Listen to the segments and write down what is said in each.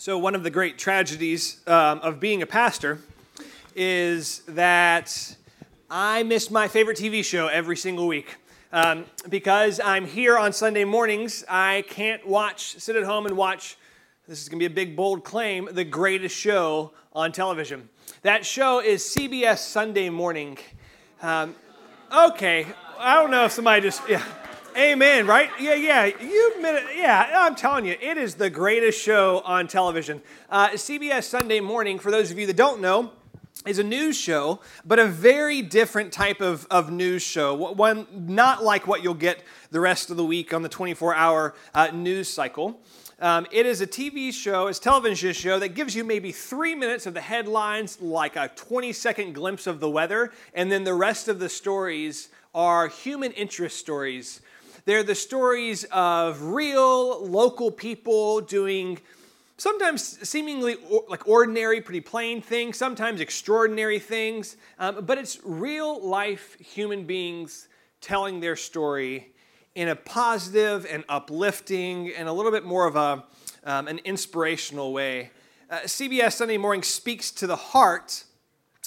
So, one of the great tragedies um, of being a pastor is that I miss my favorite TV show every single week. Um, because I'm here on Sunday mornings, I can't watch, sit at home and watch, this is going to be a big, bold claim, the greatest show on television. That show is CBS Sunday Morning. Um, okay, I don't know if somebody just, yeah. Amen, right? Yeah, yeah. You admit it. Yeah, I'm telling you, it is the greatest show on television. Uh, CBS Sunday Morning, for those of you that don't know, is a news show, but a very different type of, of news show. One not like what you'll get the rest of the week on the 24 hour uh, news cycle. Um, it is a TV show, it's a television show that gives you maybe three minutes of the headlines, like a 20 second glimpse of the weather, and then the rest of the stories are human interest stories they're the stories of real local people doing sometimes seemingly like ordinary, pretty plain things, sometimes extraordinary things, um, but it's real life human beings telling their story in a positive and uplifting and a little bit more of a, um, an inspirational way. Uh, CBS Sunday Morning speaks to the heart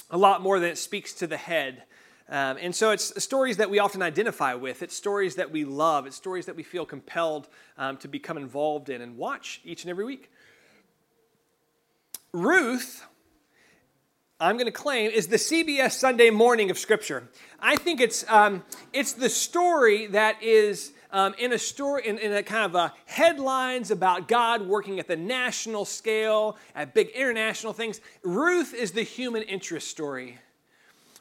a lot more than it speaks to the head. Um, and so it's stories that we often identify with. It's stories that we love. It's stories that we feel compelled um, to become involved in and watch each and every week. Ruth, I'm going to claim, is the CBS Sunday morning of Scripture. I think it's, um, it's the story that is um, in a story, in, in a kind of a headlines about God working at the national scale, at big international things. Ruth is the human interest story.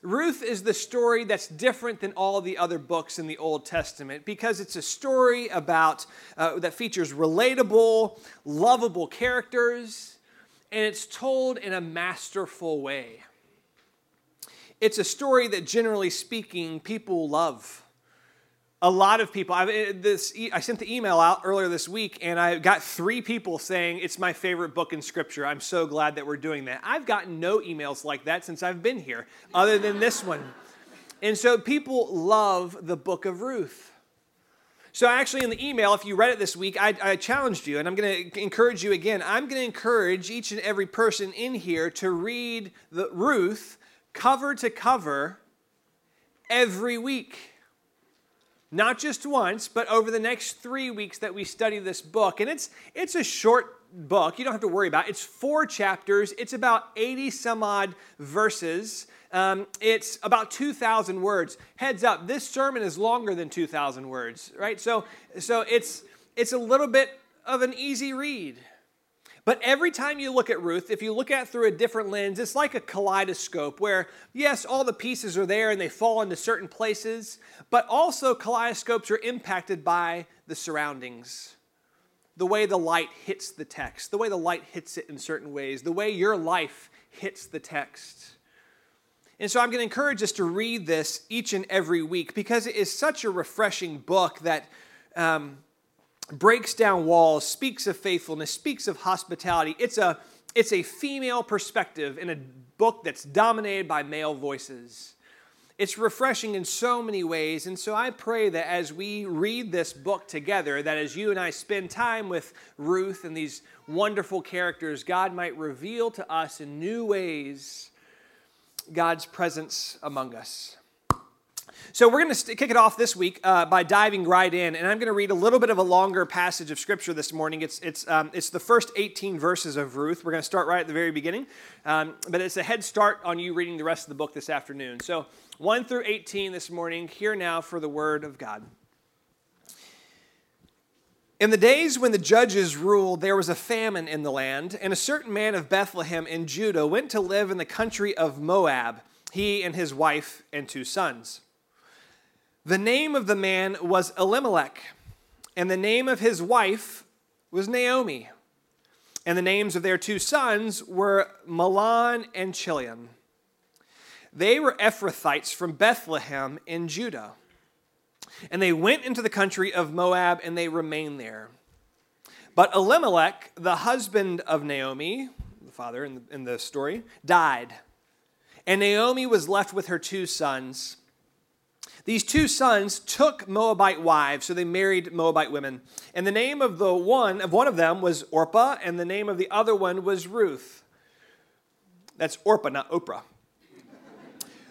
Ruth is the story that's different than all the other books in the Old Testament because it's a story about uh, that features relatable, lovable characters, and it's told in a masterful way. It's a story that, generally speaking, people love a lot of people. I, eh, this, I sent the email out earlier this week, and I got three people saying it's my favorite book in Scripture. I'm so glad that we're doing that. I've gotten no emails like that since I've been here, other than this one. And so people love the book of Ruth. So, actually, in the email, if you read it this week, I, I challenged you, and I'm going to encourage you again. I'm going to encourage each and every person in here to read the Ruth cover to cover every week not just once, but over the next three weeks that we study this book. And it's, it's a short book, you don't have to worry about it. It's four chapters, it's about 80 some odd verses. Um, it's about 2,000 words. Heads up, this sermon is longer than 2,000 words, right? So, so it's, it's a little bit of an easy read. But every time you look at Ruth, if you look at through a different lens, it's like a kaleidoscope where, yes, all the pieces are there and they fall into certain places, but also kaleidoscopes are impacted by the surroundings. The way the light hits the text, the way the light hits it in certain ways, the way your life hits the text. And so I'm going to encourage us to read this each and every week because it is such a refreshing book that. Um, breaks down walls, speaks of faithfulness, speaks of hospitality. It's a, it's a female perspective in a book that's dominated by male voices. It's refreshing in so many ways. And so I pray that as we read this book together, that as you and I spend time with Ruth and these wonderful characters, God might reveal to us in new ways God's presence among us. So we're going to kick it off this week uh, by diving right in, and I'm going to read a little bit of a longer passage of scripture this morning. It's it's um, it's the first 18 verses of Ruth. We're going to start right at the very beginning, um, but it's a head start on you reading the rest of the book this afternoon. So 1 through 18 this morning. Here now for the word of God. In the days when the judges ruled, there was a famine in the land, and a certain man of Bethlehem in Judah went to live in the country of Moab, he and his wife and two sons. The name of the man was Elimelech, and the name of his wife was Naomi. And the names of their two sons were Mahlon and Chilion. They were Ephrathites from Bethlehem in Judah. And they went into the country of Moab and they remained there. But Elimelech, the husband of Naomi, the father in the, in the story, died. And Naomi was left with her two sons. These two sons took Moabite wives, so they married Moabite women. And the name of the one of one of them was Orpah, and the name of the other one was Ruth. That's Orpah, not Oprah.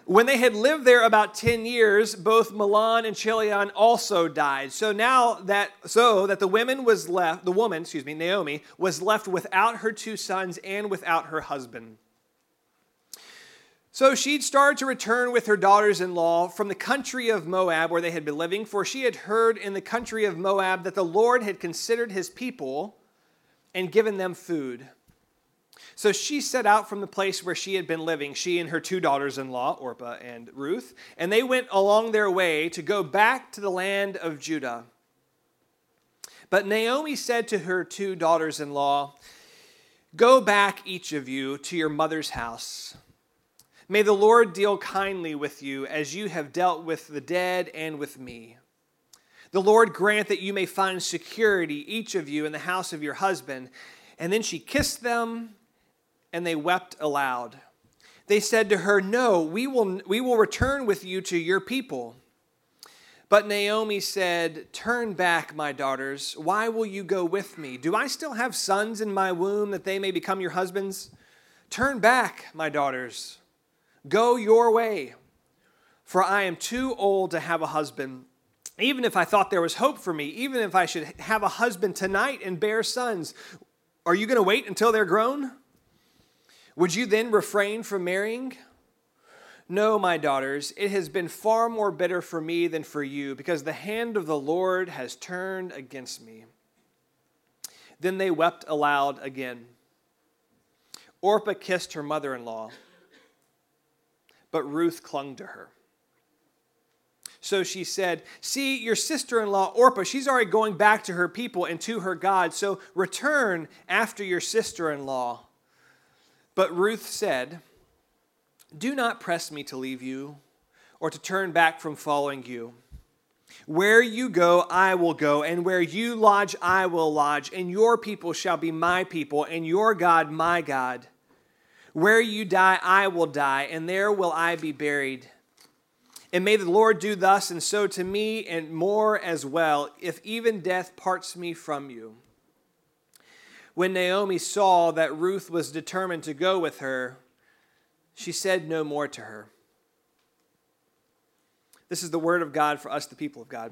When they had lived there about 10 years, both Mahlon and Chilion also died. So now that so that the woman was left, the woman, excuse me, Naomi, was left without her two sons and without her husband. So she'd started to return with her daughters in law from the country of Moab where they had been living, for she had heard in the country of Moab that the Lord had considered his people and given them food. So she set out from the place where she had been living, she and her two daughters in law, Orpah and Ruth, and they went along their way to go back to the land of Judah. But Naomi said to her two daughters in law, Go back, each of you, to your mother's house. May the Lord deal kindly with you as you have dealt with the dead and with me. The Lord grant that you may find security, each of you, in the house of your husband. And then she kissed them and they wept aloud. They said to her, No, we will, we will return with you to your people. But Naomi said, Turn back, my daughters. Why will you go with me? Do I still have sons in my womb that they may become your husbands? Turn back, my daughters. Go your way, for I am too old to have a husband. Even if I thought there was hope for me, even if I should have a husband tonight and bear sons, are you going to wait until they're grown? Would you then refrain from marrying? No, my daughters, it has been far more bitter for me than for you, because the hand of the Lord has turned against me. Then they wept aloud again. Orpah kissed her mother in law, but Ruth clung to her. So she said, See, your sister in law, Orpah, she's already going back to her people and to her God, so return after your sister in law. But Ruth said, Do not press me to leave you or to turn back from following you. Where you go, I will go, and where you lodge, I will lodge, and your people shall be my people, and your God, my God. Where you die, I will die, and there will I be buried. And may the Lord do thus and so to me, and more as well, if even death parts me from you. When Naomi saw that Ruth was determined to go with her, she said no more to her. This is the word of God for us, the people of God.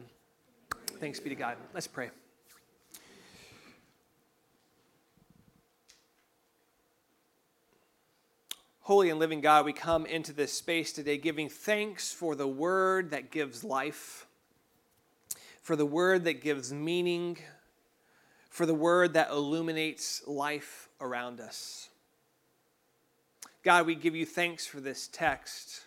Thanks be to God. Let's pray. Holy and living God, we come into this space today giving thanks for the word that gives life, for the word that gives meaning for the word that illuminates life around us. God, we give you thanks for this text.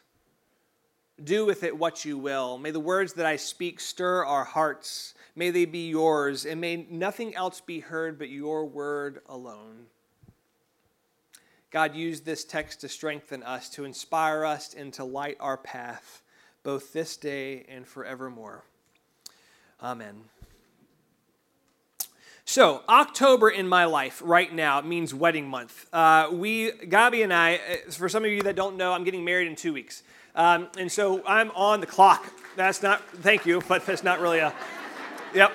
Do with it what you will. May the words that I speak stir our hearts. May they be yours, and may nothing else be heard but your word alone. God, use this text to strengthen us, to inspire us, and to light our path, both this day and forevermore. Amen. So, October in my life right now means wedding month. Uh, we, Gabi and I, uh, for some of you that don't know, I'm getting married in two weeks. Um, and so I'm on the clock. That's not, thank you, but that's not really a, yep.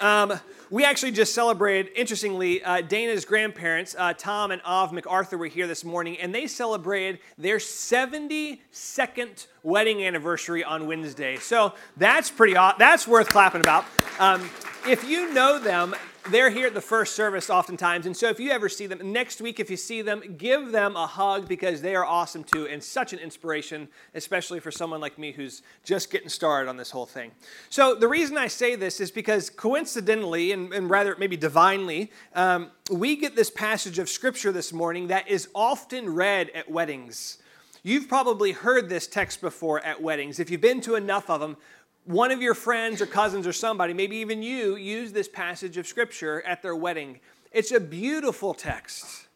Um, we actually just celebrated, interestingly, uh, Dana's grandparents, uh, Tom and Av MacArthur, were here this morning, and they celebrated their 72nd wedding anniversary on Wednesday. So that's pretty, that's worth clapping about. Um, if you know them, they're here at the first service oftentimes. And so if you ever see them, next week, if you see them, give them a hug because they are awesome too and such an inspiration, especially for someone like me who's just getting started on this whole thing. So the reason I say this is because coincidentally, and, and rather maybe divinely, um, we get this passage of scripture this morning that is often read at weddings. You've probably heard this text before at weddings. If you've been to enough of them, one of your friends or cousins or somebody, maybe even you, use this passage of Scripture at their wedding. It's a beautiful text,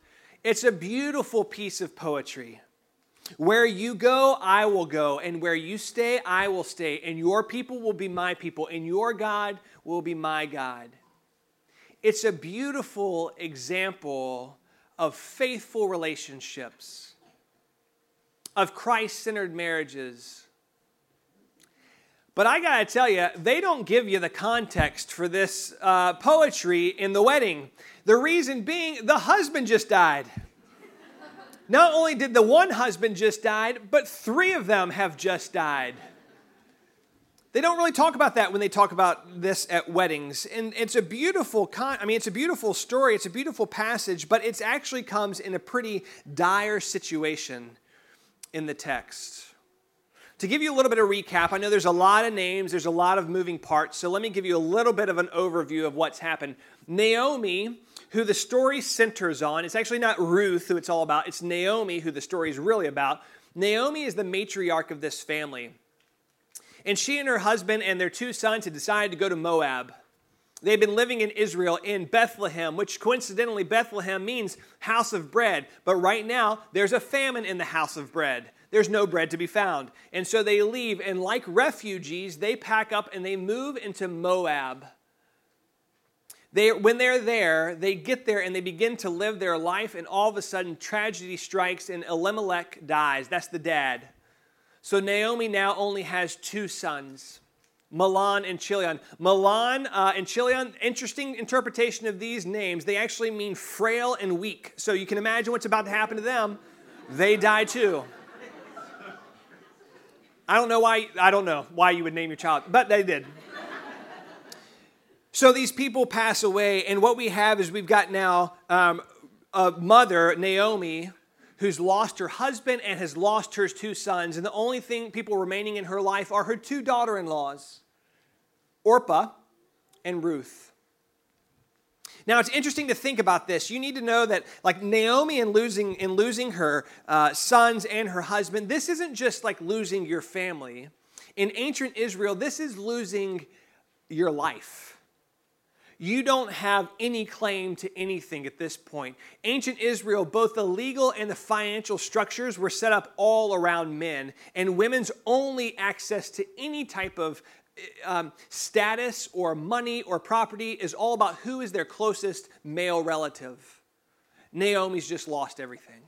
it's a beautiful piece of poetry. Where you go, I will go, and where you stay, I will stay, and your people will be my people, and your God will be my God. It's a beautiful example of faithful relationships, of Christ centered marriages But I gotta tell you, they don't give you the context for this uh, poetry in the wedding. The reason being, the husband just died. Not only did the one husband just died, but three of them have just died. They don't really talk about that when they talk about this at weddings. And it's a beautiful con- I mean it's a beautiful story, it's a beautiful passage, but it actually comes in a pretty dire situation in the text. To give you a little bit of recap, I know there's a lot of names, there's a lot of moving parts, so let me give you a little bit of an overview of what's happened. Naomi, who the story centers on, it's actually not Ruth who it's all about, it's Naomi who the story is really about. Naomi is the matriarch of this family. And she and her husband and their two sons had decided to go to Moab. They've been living in Israel in Bethlehem, which coincidentally, Bethlehem means house of bread. But right now, there's a famine in the house of bread. There's no bread to be found. And so they leave, and like refugees, they pack up and they move into Moab. They, when they're there, they get there and they begin to live their life, and all of a sudden, tragedy strikes, and Elimelech dies. That's the dad. So Naomi now only has two sons. Mahlon and Chilion. Mahlon uh, and Chilion, interesting interpretation of these names. They actually mean frail and weak. So you can imagine what's about to happen to them. They die too. I don't know why, I don't know why you would name your child, but they did. so these people pass away, and what we have is we've got now um, a mother, Naomi, who's lost her husband and has lost her two sons, and the only thing people remaining in her life are her two daughter in laws, Orpah and Ruth. Now it's interesting to think about this. You need to know that, like Naomi in losing in losing her uh, sons and her husband, this isn't just like losing your family. In ancient Israel, this is losing your life you don't have any claim to anything at this point. Ancient Israel, both the legal and the financial structures were set up all around men, and women's only access to any type of um, status or money or property is all about who is their closest male relative. Naomi's just lost everything.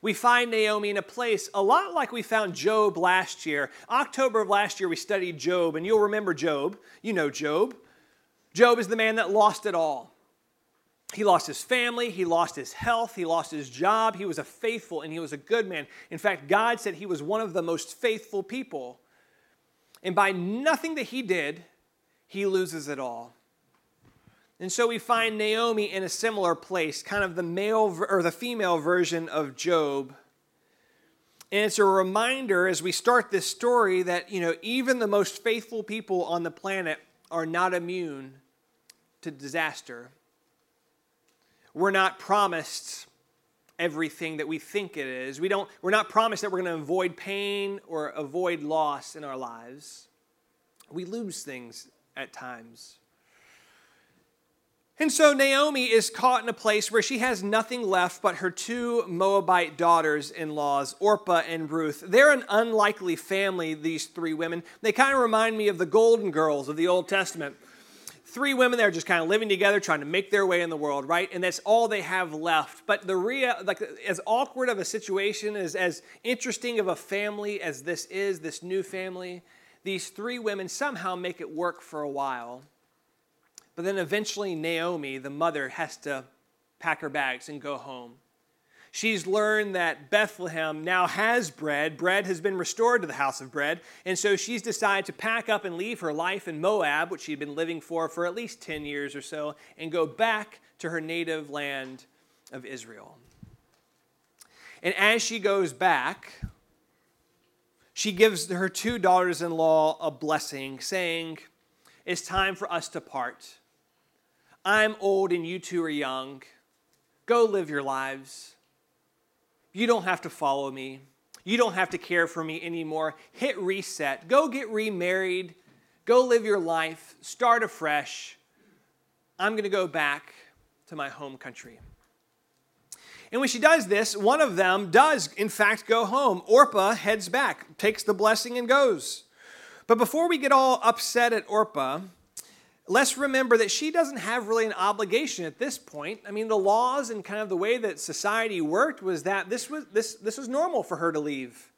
We find Naomi in a place a lot like we found Job last year. October of last year, we studied Job, and you'll remember Job. You know Job. Job is the man that lost it all. He lost his family, he lost his health, he lost his job. He was a faithful and he was a good man. In fact, God said he was one of the most faithful people. And by nothing that he did, he loses it all. And so we find Naomi in a similar place, kind of the male or the female version of Job. And it's a reminder as we start this story that, you know, even the most faithful people on the planet are not immune to disaster. We're not promised everything that we think it is. We don't, we're not promised that we're going to avoid pain or avoid loss in our lives. We lose things at times. And so Naomi is caught in a place where she has nothing left but her two Moabite daughters in laws, Orpah and Ruth. They're an unlikely family, these three women. They kind of remind me of the Golden Girls of the Old Testament three women that are just kind of living together, trying to make their way in the world, right? And that's all they have left. But the real, like, as awkward of a situation, as, as interesting of a family as this is, this new family, these three women somehow make it work for a while. But then eventually, Naomi, the mother, has to pack her bags and go home. She's learned that Bethlehem now has bread. Bread has been restored to the house of bread. And so she's decided to pack up and leave her life in Moab, which she'd been living for for at least 10 years or so, and go back to her native land of Israel. And as she goes back, she gives her two daughters in law a blessing, saying, It's time for us to part. I'm old and you two are young. Go live your lives. You don't have to follow me. You don't have to care for me anymore. Hit reset. Go get remarried. Go live your life. Start afresh. I'm going to go back to my home country. And when she does this, one of them does, in fact, go home. Orpah heads back, takes the blessing, and goes. But before we get all upset at Orpah, let's remember that she doesn't have really an obligation at this point. I mean, the laws and kind of the way that society worked was that this was, this, this was normal for her to leave.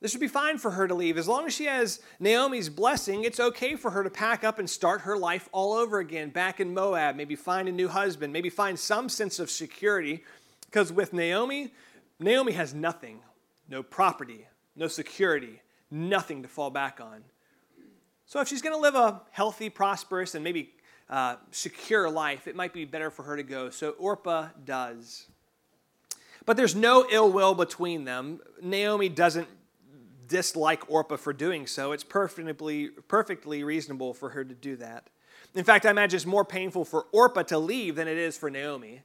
This would be fine for her to leave. As long as she has Naomi's blessing, it's okay for her to pack up and start her life all over again, back in Moab, maybe find a new husband, maybe find some sense of security. Because with Naomi, Naomi has nothing no property, no security, nothing to fall back on. So if she's going to live a healthy, prosperous, and maybe uh, secure life, it might be better for her to go. So Orpah does. But there's no ill will between them. Naomi doesn't dislike Orpah for doing so. It's perfectly, perfectly reasonable for her to do that. In fact, I imagine it's more painful for Orpah to leave than it is for Naomi.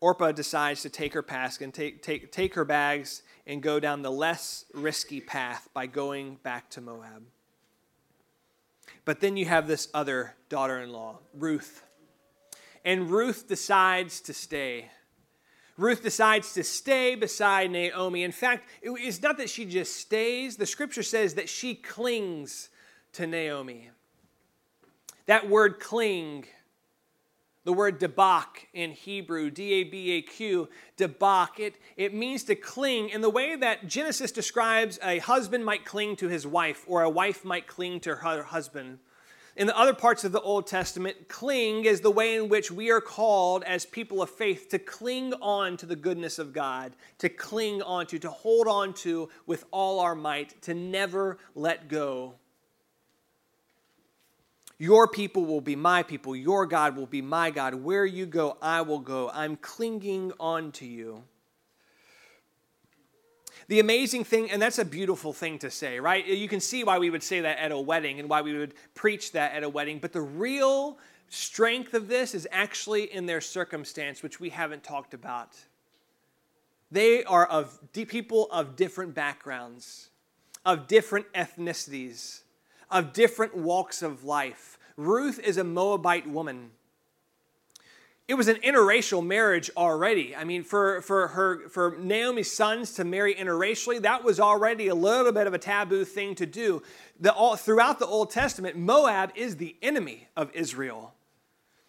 Orpah decides to take her pask and take, take, take her bags and go down the less risky path by going back to Moab. But then you have this other daughter in law, Ruth. And Ruth decides to stay. Ruth decides to stay beside Naomi. In fact, it's not that she just stays, the scripture says that she clings to Naomi. That word cling, the word debak in Hebrew, D A B A Q, debak, it, it means to cling in the way that Genesis describes a husband might cling to his wife or a wife might cling to her husband. In the other parts of the Old Testament, cling is the way in which we are called as people of faith to cling on to the goodness of God, to cling on to, to hold on to with all our might, to never let go. Your people will be my people. Your God will be my God. Where you go, I will go. I'm clinging on to you. The amazing thing, and that's a beautiful thing to say, right? You can see why we would say that at a wedding and why we would preach that at a wedding, but the real strength of this is actually in their circumstance, which we haven't talked about. They are of people of different backgrounds, of different ethnicities, of different walks of life. Ruth is a Moabite woman it was an interracial marriage already. I mean, for, for, her, for Naomi's sons to marry interracially, that was already a little bit of a taboo thing to do. The, all, throughout the Old Testament, Moab is the enemy of Israel.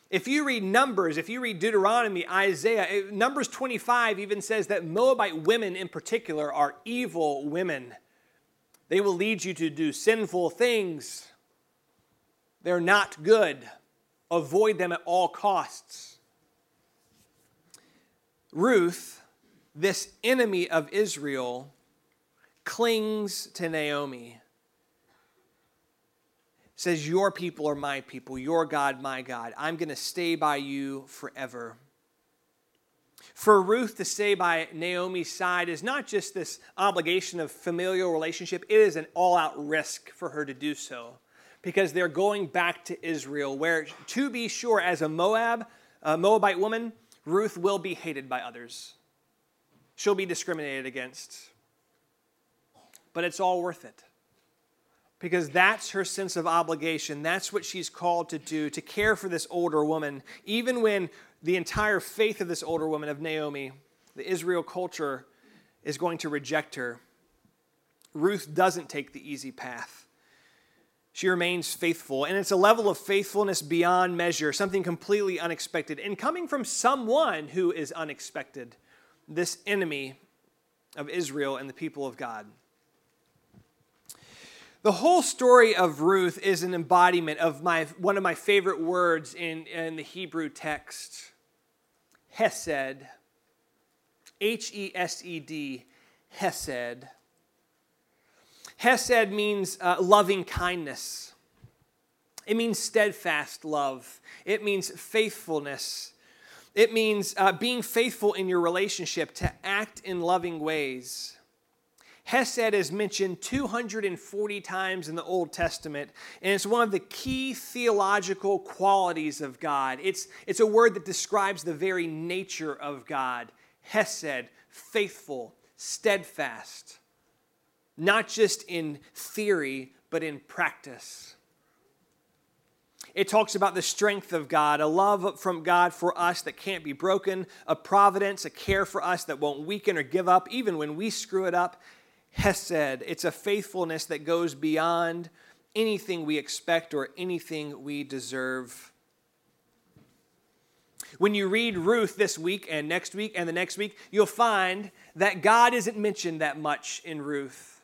If you read Numbers, if you read Deuteronomy, Isaiah, Numbers 25 even says that Moabite women in particular are evil women. They will lead you to do sinful things. They're not good. Avoid them at all costs. Ruth, this enemy of Israel, clings to Naomi. Says, Your people are my people, your God, my God. I'm going to stay by you forever. For Ruth to stay by Naomi's side is not just this obligation of familial relationship, it is an all out risk for her to do so because they're going back to Israel, where, to be sure, as a Moab, a Moabite woman, Ruth will be hated by others. She'll be discriminated against. But it's all worth it. Because that's her sense of obligation. That's what she's called to do, to care for this older woman, even when the entire faith of this older woman, of Naomi, the Israel culture, is going to reject her. Ruth doesn't take the easy path she remains faithful. And it's a level of faithfulness beyond measure, something completely unexpected, and coming from someone who is unexpected this enemy of Israel and the people of God. The whole story of Ruth is an embodiment of my, one of my favorite words in, in the Hebrew text Hesed. H E S E D, Hesed. Hesed means uh, loving kindness. It means steadfast love. It means faithfulness. It means uh, being faithful in your relationship, to act in loving ways. Hesed is mentioned 240 times in the Old Testament, and it's one of the key theological qualities of God. It's, it's a word that describes the very nature of God Hesed, faithful, steadfast not just in theory, but in practice. It talks about the strength of God, a love from God for us that can't be broken, a providence, a care for us that won't weaken or give up, even when we screw it up. Hesed, it's a faithfulness that goes beyond anything we expect or anything we deserve. When you read Ruth this week and next week and the next week, you'll find that God isn't mentioned that much in Ruth.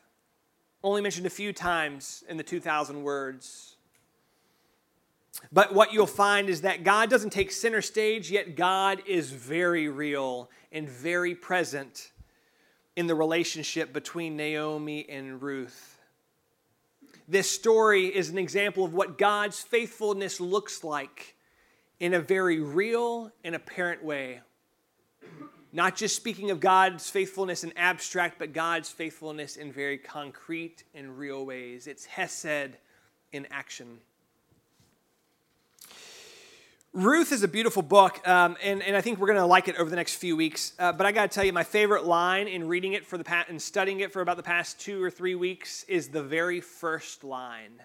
Only mentioned a few times in the 2,000 words. But what you'll find is that God doesn't take center stage, yet God is very real and very present in the relationship between Naomi and Ruth. This story is an example of what God's faithfulness looks like in a very real and apparent way. Not just speaking of God's faithfulness in abstract, but God's faithfulness in very concrete and real ways. It's Hesed in action. Ruth is a beautiful book, um, and, and I think we're going to like it over the next few weeks. Uh, but I got to tell you, my favorite line in reading it for the past, and studying it for about the past two or three weeks is the very first line.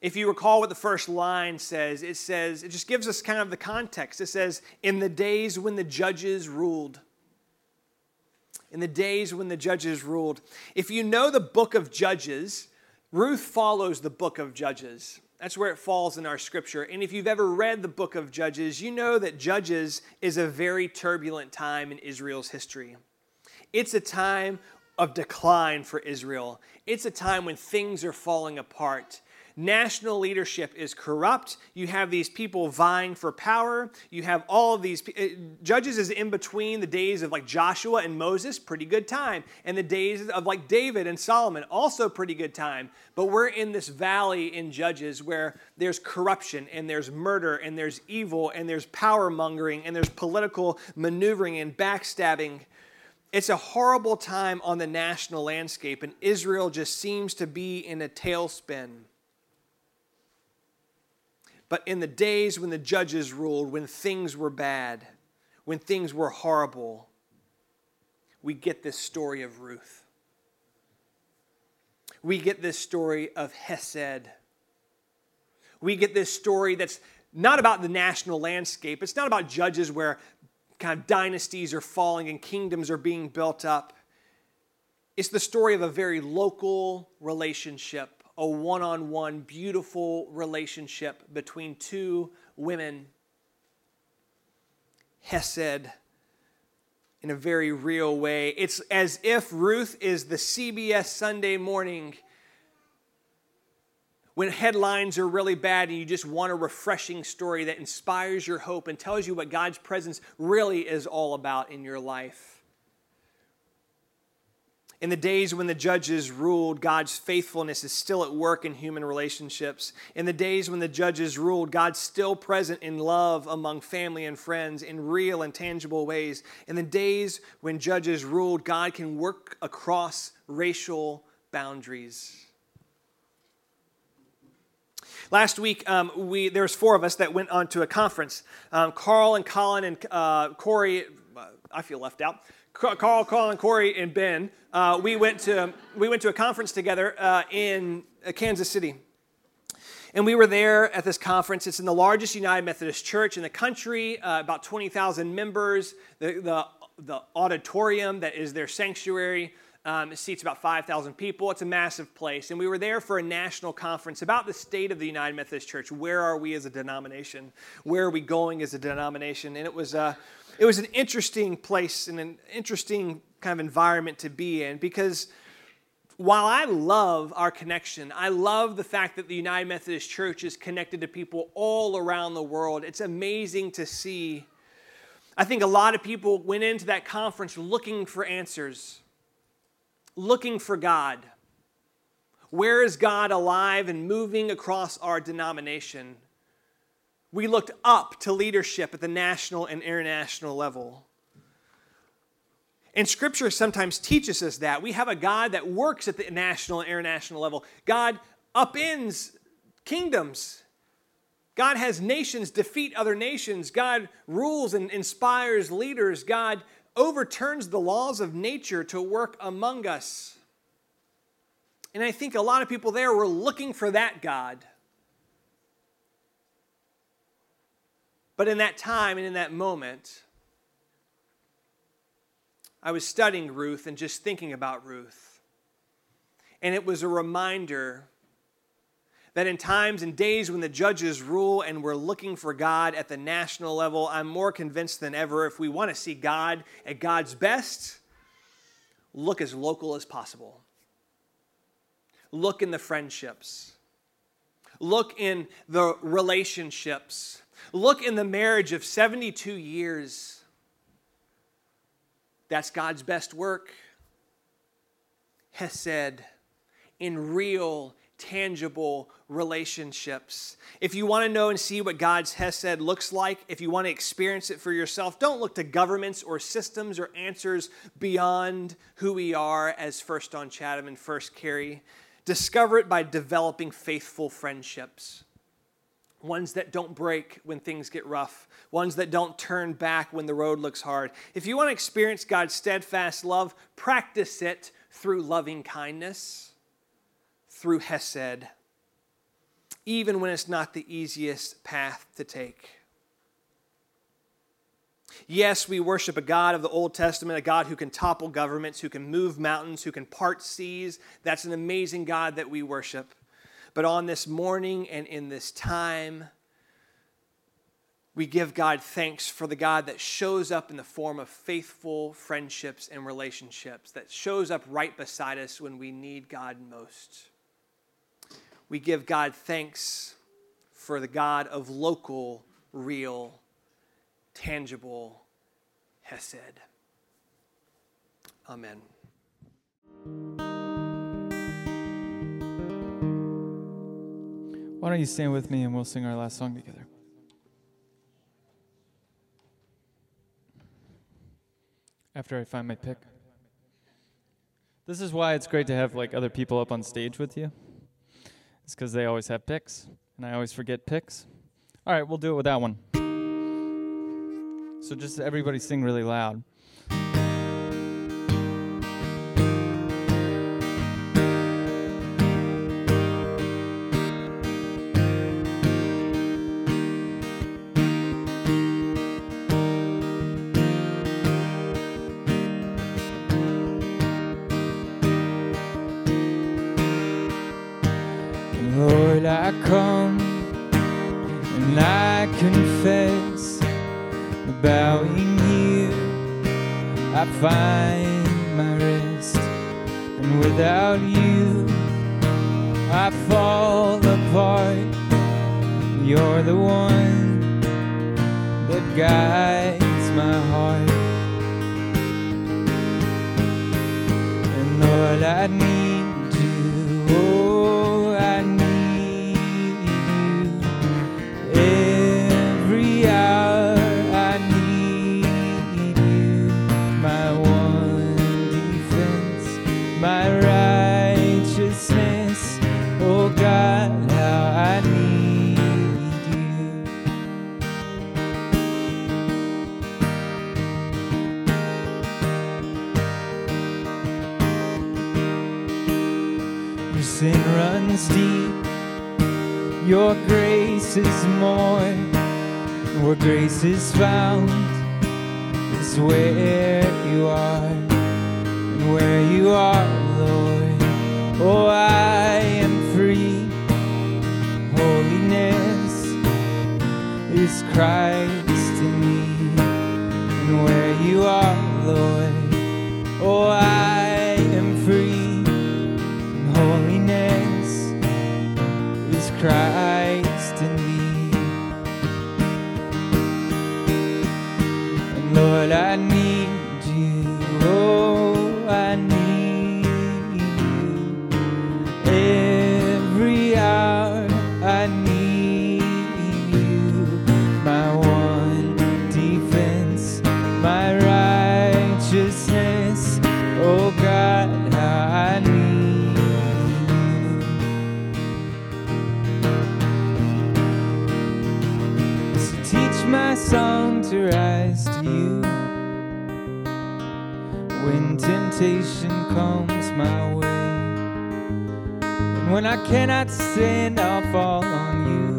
If you recall what the first line says, it says, it just gives us kind of the context. It says, In the days when the judges ruled. In the days when the judges ruled. If you know the book of Judges, Ruth follows the book of Judges. That's where it falls in our scripture. And if you've ever read the book of Judges, you know that Judges is a very turbulent time in Israel's history. It's a time of decline for Israel, it's a time when things are falling apart. National leadership is corrupt. You have these people vying for power. You have all of these. Uh, Judges is in between the days of like Joshua and Moses, pretty good time, and the days of like David and Solomon, also pretty good time. But we're in this valley in Judges where there's corruption and there's murder and there's evil and there's power mongering and there's political maneuvering and backstabbing. It's a horrible time on the national landscape, and Israel just seems to be in a tailspin. But in the days when the judges ruled, when things were bad, when things were horrible, we get this story of Ruth. We get this story of Hesed. We get this story that's not about the national landscape. It's not about judges where kind of dynasties are falling and kingdoms are being built up. It's the story of a very local relationship a one on one, beautiful relationship between two women. Hesed in a very real way. It's as if Ruth is the CBS Sunday morning when headlines are really bad and you just want a refreshing story that inspires your hope and tells you what God's presence really is all about in your life. In the days when the judges ruled, God's faithfulness is still at work in human relationships. In the days when the judges ruled, God's still present in love among family and friends in real and tangible ways. In the days when judges ruled, God can work across racial boundaries. Last week, um, we, there was four of us that went on to a conference. Um, Carl and Colin and uh, Corey, uh, I feel left out. Carl, Colin, Corey, and Ben, uh, we, went to, we went to a conference together uh, in uh, Kansas City. And we were there at this conference. It's in the largest United Methodist church in the country, uh, about 20,000 members. The, the, the auditorium that is their sanctuary um, seats about 5,000 people. It's a massive place. And we were there for a national conference about the state of the United Methodist Church. Where are we as a denomination? Where are we going as a denomination? And it was, uh, it was an interesting place and an interesting kind of environment to be in because while I love our connection, I love the fact that the United Methodist Church is connected to people all around the world. It's amazing to see. I think a lot of people went into that conference looking for answers, looking for God. Where is God alive and moving across our denomination? We looked up to leadership at the national and international level. And scripture sometimes teaches us that. We have a God that works at the national and international level. God upends kingdoms. God has nations defeat other nations. God rules and inspires leaders. God overturns the laws of nature to work among us. And I think a lot of people there were looking for that God. But in that time and in that moment, I was studying Ruth and just thinking about Ruth. And it was a reminder that in times and days when the judges rule and we're looking for God at the national level, I'm more convinced than ever if we want to see God at God's best, look as local as possible. Look in the friendships. Look in the relationships. Look in the marriage of 72 years. That's God's best work. Hesed in real, tangible relationships. If you want to know and see what God's Hesed looks like, if you want to experience it for yourself, don't look to governments or systems or answers beyond who we are as First on Chatham and First Cary. Discover it by developing faithful friendships. Ones that don't break when things get rough, ones that don't turn back when the road looks hard. If you want to experience God's steadfast love, practice it through loving kindness, through Hesed, even when it's not the easiest path to take. Yes, we worship a God of the Old Testament, a God who can topple governments, who can move mountains, who can part seas. That's an amazing God that we worship. But on this morning and in this time, we give God thanks for the God that shows up in the form of faithful friendships and relationships, that shows up right beside us when we need God most. We give God thanks for the God of local, real tangible Hesed. Amen. Why don't you stand with me and we'll sing our last song together? After I find my pick. This is why it's great to have like other people up on stage with you. It's because they always have picks, and I always forget picks. All right, we'll do it with that one. So just everybody sing really loud. Find my rest. And without you I fall apart. You're the one that guides my heart. And Lord I need are lord. Oh i cannot stand, I'll fall on you.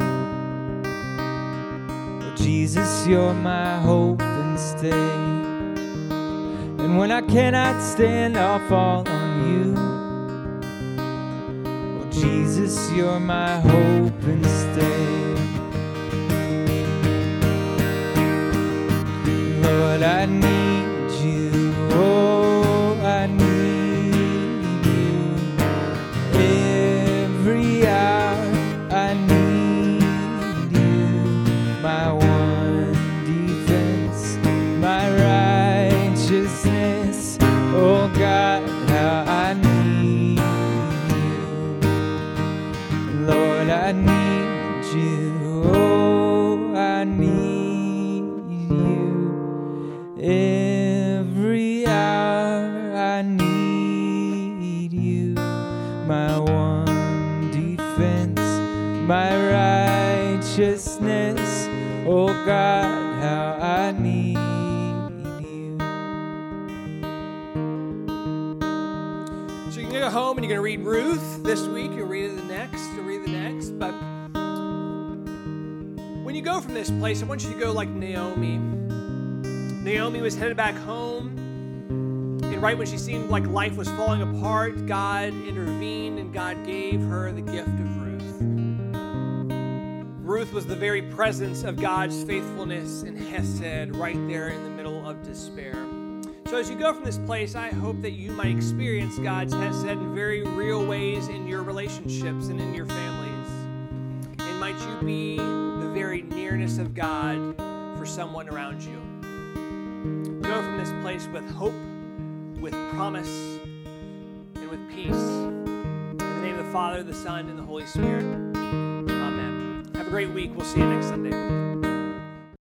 Oh, Jesus, you're my hope and stay. And when I cannot stand, I'll fall on you. Oh, Jesus, you're my hope and stay. Lord, I need home and you're going to read Ruth this week. You'll read it the next. You'll read the next. But when you go from this place, I want you to go like Naomi. Naomi was headed back home. And right when she seemed like life was falling apart, God intervened and God gave her the gift of Ruth. Ruth was the very presence of God's faithfulness and Hesed right there in the middle of despair. So, as you go from this place, I hope that you might experience God's Hesed in very real ways in your relationships and in your families. And might you be the very nearness of God for someone around you. Go from this place with hope, with promise, and with peace. In the name of the Father, the Son, and the Holy Spirit. Amen. Have a great week. We'll see you next Sunday.